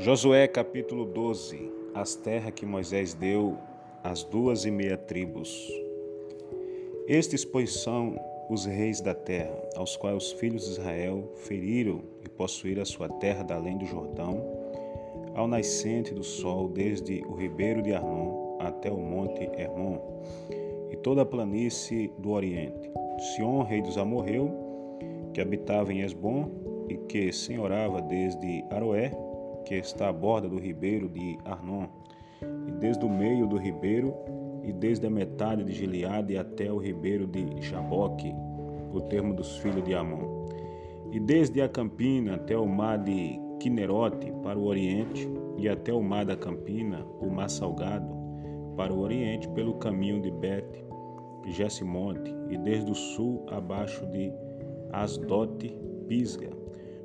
Josué capítulo 12 As terras que Moisés deu às duas e meia tribos. Estes, pois, são os reis da terra, aos quais os filhos de Israel feriram e possuíram a sua terra da além do Jordão, ao nascente do sol, desde o ribeiro de Arnon até o monte Hermon, e toda a planície do oriente. Sion, rei dos amorreus, que habitava em Esbom e que senhorava desde Aroé, que está à borda do ribeiro de Arnon, e desde o meio do ribeiro e desde a metade de Gileade até o ribeiro de Jaboque, o termo dos filhos de Amon, e desde a campina até o mar de Quinerote para o oriente e até o mar da campina, o mar salgado, para o oriente pelo caminho de Bet, Jessimonte e desde o sul abaixo de Asdote, Pisga,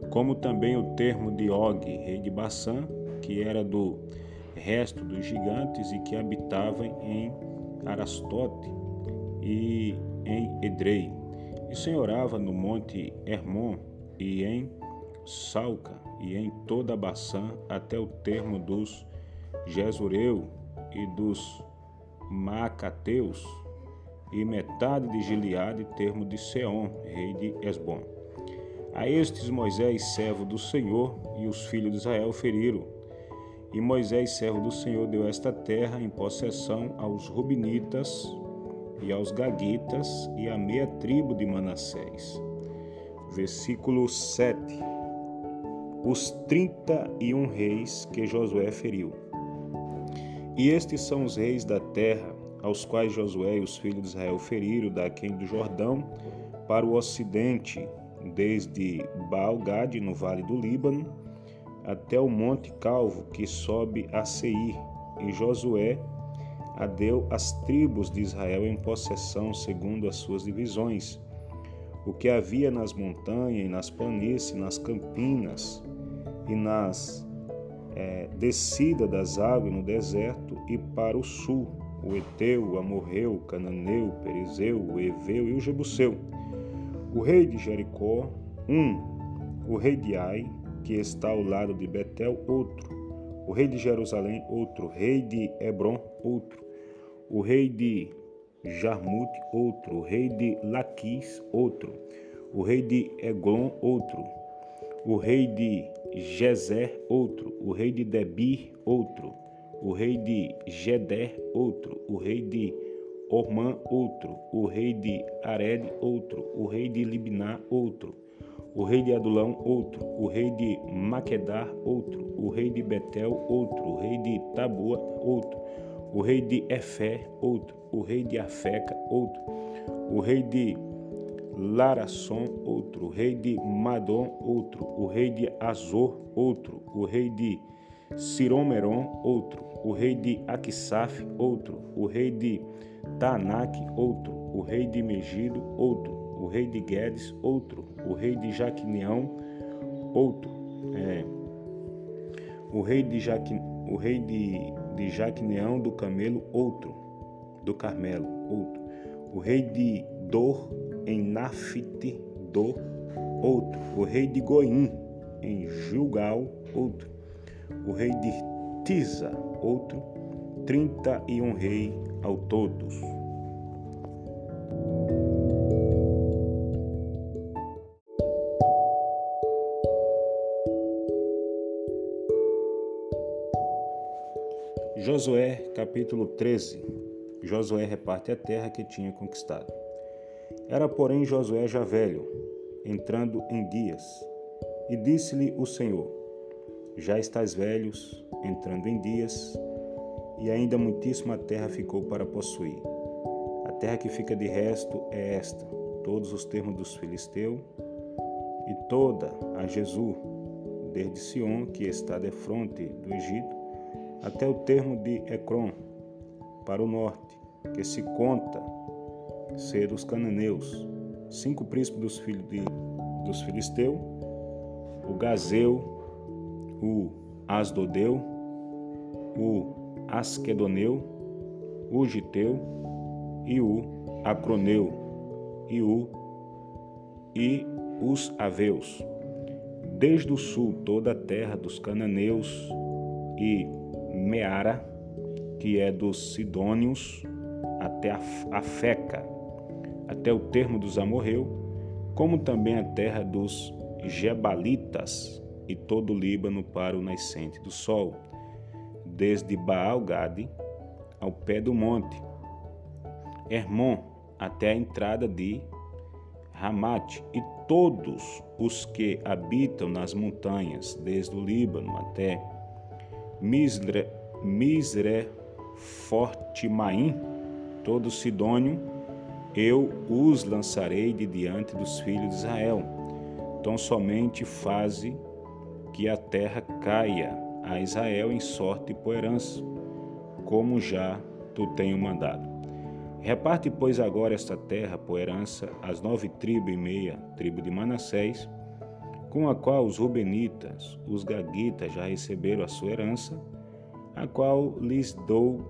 como também o termo de Og, rei de Bassã, que era do resto dos gigantes e que habitava em Arastote e em Edrei, e senhorava no monte Hermon e em Salca e em toda a Baçã até o termo dos Jesureu e dos Macateus e metade de Gileade, termo de Seom, rei de Esbom. A estes Moisés, servo do Senhor, e os filhos de Israel feriram. E Moisés, servo do Senhor, deu esta terra em possessão aos Rubinitas e aos Gaguitas e à meia tribo de Manassés. Versículo 7. Os trinta e um reis que Josué feriu. E estes são os reis da terra, aos quais Josué e os filhos de Israel feriram daquém do Jordão para o ocidente, desde Baal-Gade, no vale do Líbano, até o monte Calvo, que sobe a Seir, e Josué a deu as tribos de Israel em possessão segundo as suas divisões, o que havia nas montanhas e nas planícies, nas campinas e nas é, descidas das águas no deserto e para o sul, o Eteu, o Amorreu, o Cananeu, o Perizeu, o Eveu e o Jebuseu o rei de Jericó, um, o rei de Ai, que está ao lado de Betel, outro, o rei de Jerusalém, outro, o rei de Hebron, outro, o rei de Jarmute, outro, o rei de Laquis, outro, o rei de Eglon, outro, o rei de Gezer, outro, o rei de Debir, outro, o rei de Geder, outro, o rei de Ormã, outro, o rei de Ared, outro, o rei de Libná, outro, o rei de Adulão, outro, o rei de Maquedar, outro, o rei de Betel, outro, o rei de Tabua, outro, o rei de Efé, outro, o rei de Afeca, outro, o rei de Larasson, outro, o rei de Madom, outro, o rei de Azor, outro, o rei de Siromeron, outro, o rei de Aquisaf, outro, o rei de Tanak, outro, o rei de Megido, outro, o rei de Guedes, outro, o rei de Jaquineão, outro, é, o rei de Jaqui, o rei de, de do Camelo, outro, do Carmelo, outro, o rei de Dor em Nafite, Dor, outro, o rei de Goim em Gilgal, outro, o rei de Tisa, outro, trinta e um rei ao todos. Josué, capítulo 13. Josué reparte a terra que tinha conquistado. Era, porém, Josué já velho, entrando em dias, e disse-lhe o Senhor: Já estás velhos, entrando em dias, e ainda muitíssima terra ficou para possuir. A terra que fica de resto é esta, todos os termos dos filisteus, e toda a Jesus, desde Sion, que está de fronte do Egito, até o termo de Ecrom, para o norte, que se conta ser dos cananeus, cinco príncipes dos filhos de, dos filisteus, o Gazeu, o Asdodeu, o Asquedoneu, o Giteu e o Acroneu e o e os Aveus. desde o sul toda a terra dos cananeus e Meara, que é dos sidônios, até a Feca, até o termo dos amorreu, como também a terra dos Gebalitas e todo o Líbano para o nascente do sol, desde Baal-Gade ao pé do monte, Hermon até a entrada de Ramate e todos os que habitam nas montanhas, desde o Líbano até Misre, Misre Fortimaim, todo Sidônio, eu os lançarei de diante dos filhos de Israel. Então somente faze que a terra caia a Israel em sorte e por herança, como já tu tenho mandado. Reparte, pois, agora esta terra por herança às nove tribos e meia, tribo de Manassés, com a qual os Rubenitas, os Gaguitas já receberam a sua herança, a qual lhes, dou,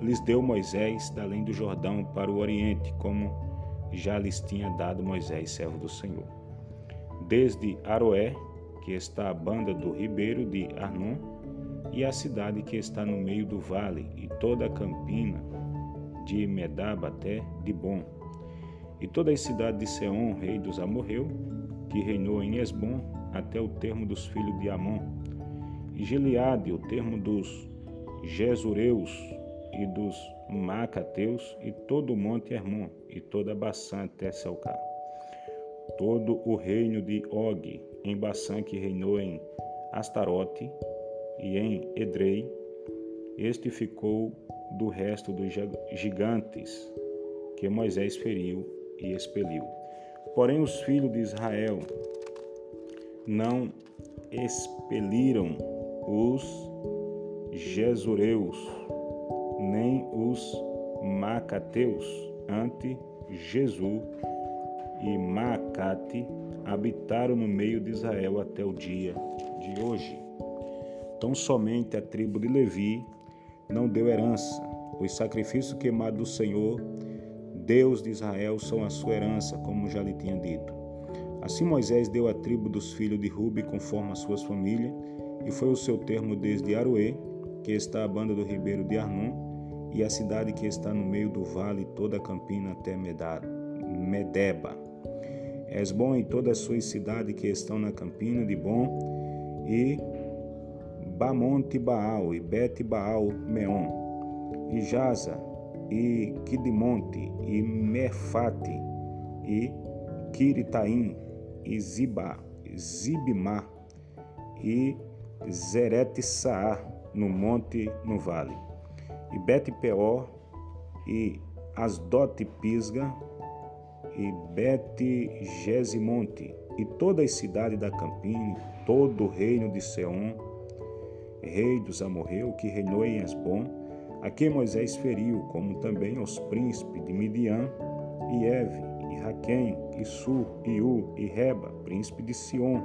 lhes deu Moisés da além do Jordão para o Oriente, como já lhes tinha dado Moisés, servo do Senhor. Desde Aroé, que está à banda do ribeiro de Arnon, e a cidade que está no meio do vale, e toda a campina, de Medaba até Dibon, e toda a cidade de Seom, rei dos amorreu, que reinou em Esbom, até o termo dos filhos de Amon, e Gileade, o termo dos Jesureus e dos Macateus, e todo o monte Hermon, e toda Baçã até Selcar. Todo o reino de Og, em Baçã, que reinou em Astarote e em Edrei, este ficou do resto dos gigantes que Moisés feriu e expeliu. Porém, os filhos de Israel não expeliram os Jesureus, nem os Macateus, ante Jesus e Macate habitaram no meio de Israel até o dia de hoje. Tão somente a tribo de Levi não deu herança. Os sacrifícios queimados do Senhor, Deus de Israel, são a sua herança, como já lhe tinha dito. Assim Moisés deu a tribo dos filhos de Rubi conforme as suas famílias, e foi o seu termo desde Aroê, que está à banda do ribeiro de Arnon, e a cidade que está no meio do vale, toda a campina até Medeba. Esbom e todas as suas cidades que estão na campina de Bom, e Bamonte Baal e Bet Baal Meon, e Jaza, e Kidmonte, e Mefate, e Kiritaim, e Ziba, Zibimá, e Zerete Saar, no monte, no vale, e Bet Peor, e Asdote Pisga, e Bet Gesimonte, e toda a cidade da Campina, todo o reino de Seom, rei dos amorreu, que reinou em Esbom, a quem Moisés feriu, como também aos príncipes de Midian, e Eve, e Raquém, e Sur, e U, e Reba, príncipe de Sion,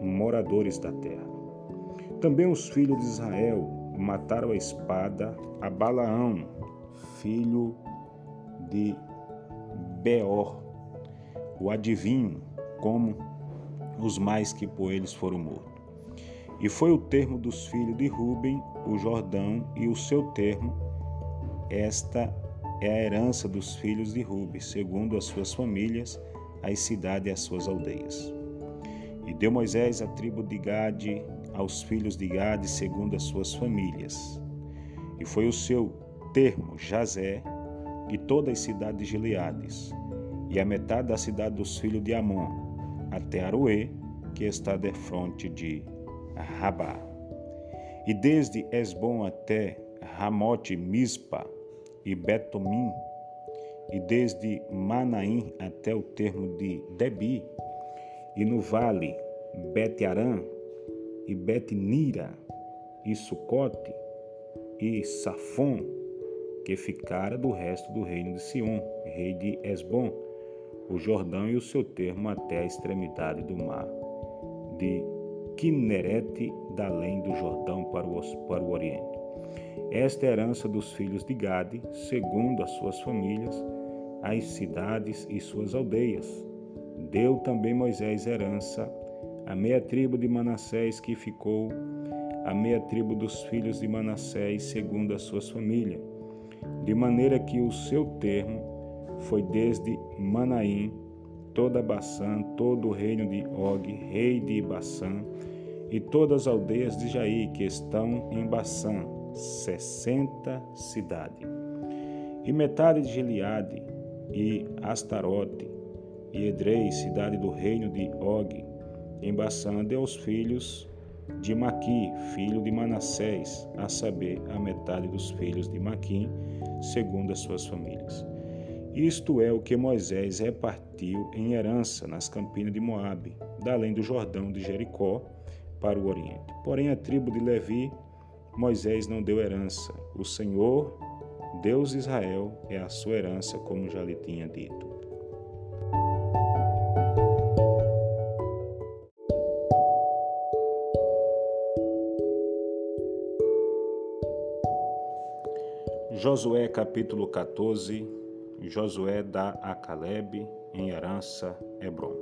moradores da terra. Também os filhos de Israel mataram a espada a Balaão, filho de Beor, o adivinho, como os mais que por eles foram mortos. E foi o termo dos filhos de Ruben, o Jordão, e o seu termo. Esta é a herança dos filhos de Ruben, segundo as suas famílias, as cidades e as suas aldeias. E deu Moisés a tribo de Gade aos filhos de Gade, segundo as suas famílias. E foi o seu termo Jazé e todas as cidades de Gileades, e a metade da cidade dos filhos de Amon, até Aroê, que está de fronte de Rabá. E desde Esbom até Ramote Mispa e Betomim, e desde Manaim até o termo de Debi, e no vale Bet-Arã e Bet-Nira e Sucote e Safon, que ficara do resto do reino de Sion, rei de Esbom, o Jordão e o seu termo até a extremidade do mar de Quinerete, da além do Jordão para o, para o Oriente. Esta é a herança dos filhos de Gade, segundo as suas famílias, as cidades e suas aldeias, deu também Moisés herança a meia tribo de Manassés que ficou, a meia tribo dos filhos de Manassés, segundo as suas famílias, de maneira que o seu termo foi desde Manaim, toda Baçã, todo o reino de Og, rei de Baçã, e todas as aldeias de Jair que estão em Baçã, sessenta cidades. E metade de Gileade, e Astarote, e Edrei, cidade do reino de Og, em Baçã deu aos filhos de Maqui, filho de Manassés, a saber, a metade dos filhos de Maquim, segundo as suas famílias. Isto é o que Moisés repartiu em herança nas campinas de Moabe, da além do Jordão de Jericó, para o oriente. Porém, a tribo de Levi, Moisés não deu herança. O Senhor, Deus de Israel, é a sua herança, como já lhe tinha dito. Josué capítulo 14, Josué dá a Caleb em herança Hebron.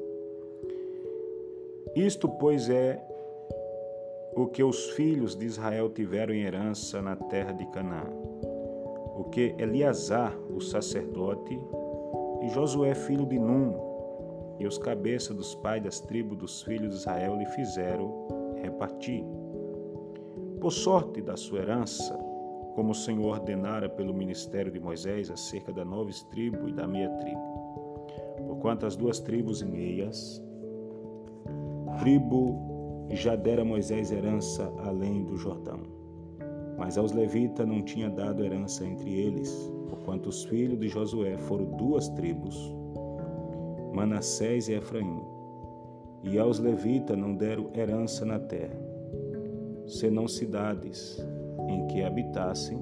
Isto, pois, é o que os filhos de Israel tiveram em herança na terra de Canaã. O que Eleazar, o sacerdote, e Josué, filho de Num, e os cabeças dos pais das tribos dos filhos de Israel lhe fizeram repartir. Por sorte da sua herança, como o Senhor ordenara pelo ministério de Moisés acerca da nova tribo e da meia tribo. Porquanto as duas tribos e meias, tribo já dera Moisés herança além do Jordão. Mas aos levitas não tinha dado herança entre eles, porquanto os filhos de Josué foram duas tribos, Manassés e Efraim. E aos levitas não deram herança na terra, senão cidades, em que habitassem,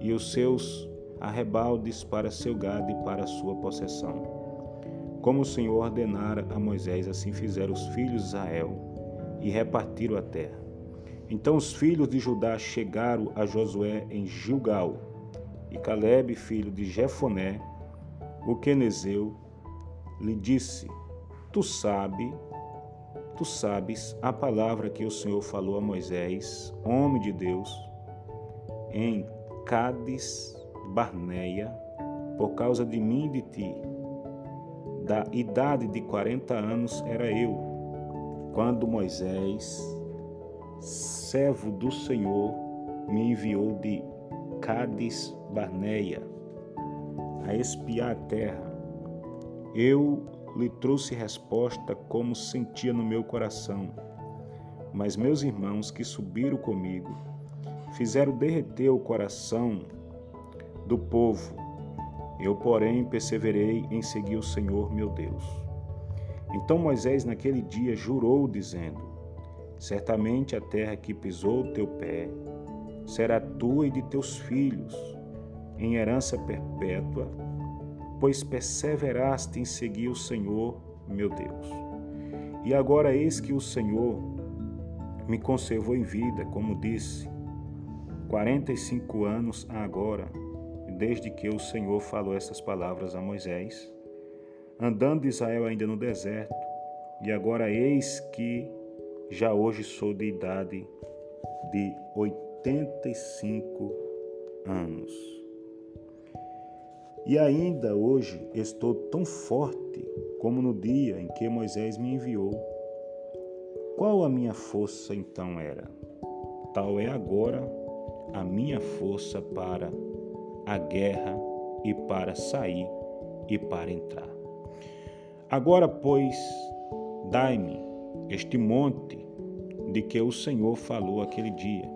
e os seus arrebaldes para seu gado e para sua possessão. Como o Senhor ordenara a Moisés, assim fizeram os filhos de Israel e repartiram a terra. Então os filhos de Judá chegaram a Josué em Gilgal, e Caleb, filho de Jefoné, o quenezeu, lhe disse: Tu sabe, tu sabes a palavra que o Senhor falou a Moisés, homem de Deus, em Cádiz Barneia, por causa de mim e de ti. Da idade de quarenta anos era eu, quando Moisés, servo do Senhor, me enviou de Cádiz Barneia a espiar a terra. Eu lhe trouxe resposta como sentia no meu coração. Mas meus irmãos que subiram comigo fizeram derreter o coração do povo. Eu, porém, perseverei em seguir o Senhor meu Deus. Então Moisés naquele dia jurou, dizendo: Certamente a terra que pisou o teu pé será tua e de teus filhos, em herança perpétua, pois perseveraste em seguir o Senhor meu Deus. E agora eis que o Senhor me conservou em vida, como disse, 45 anos agora, desde que o Senhor falou essas palavras a Moisés, andando Israel ainda no deserto, e agora eis que já hoje sou de idade de 85 anos. E ainda hoje estou tão forte como no dia em que Moisés me enviou. Qual a minha força então era? Tal é agora a minha força para a guerra e para sair e para entrar. Agora, pois, dai-me este monte de que o Senhor falou aquele dia.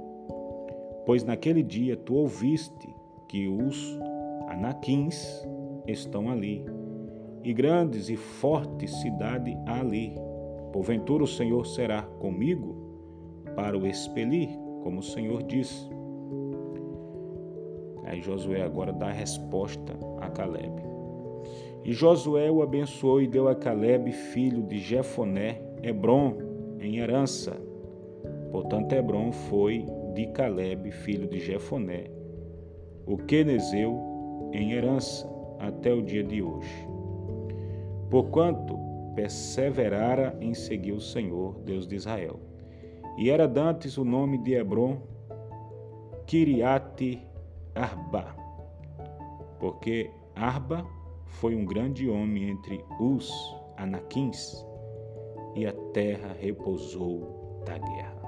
Pois naquele dia tu ouviste que os anaquins estão ali, e grandes e fortes cidade ali. Porventura o Senhor será comigo para o expelir, como o Senhor disse. Aí Josué agora dá a resposta a Caleb. E Josué o abençoou e deu a Caleb, filho de Jefoné, Hebron, em herança. Portanto, Hebron foi de Caleb, filho de Jefoné, o quenezeu, em herança, até o dia de hoje. Porquanto perseverara em seguir o Senhor, Deus de Israel. E era dantes o nome de Hebron, Kiriate Arba, porque Arba foi um grande homem entre os anaquins, e a terra repousou da guerra.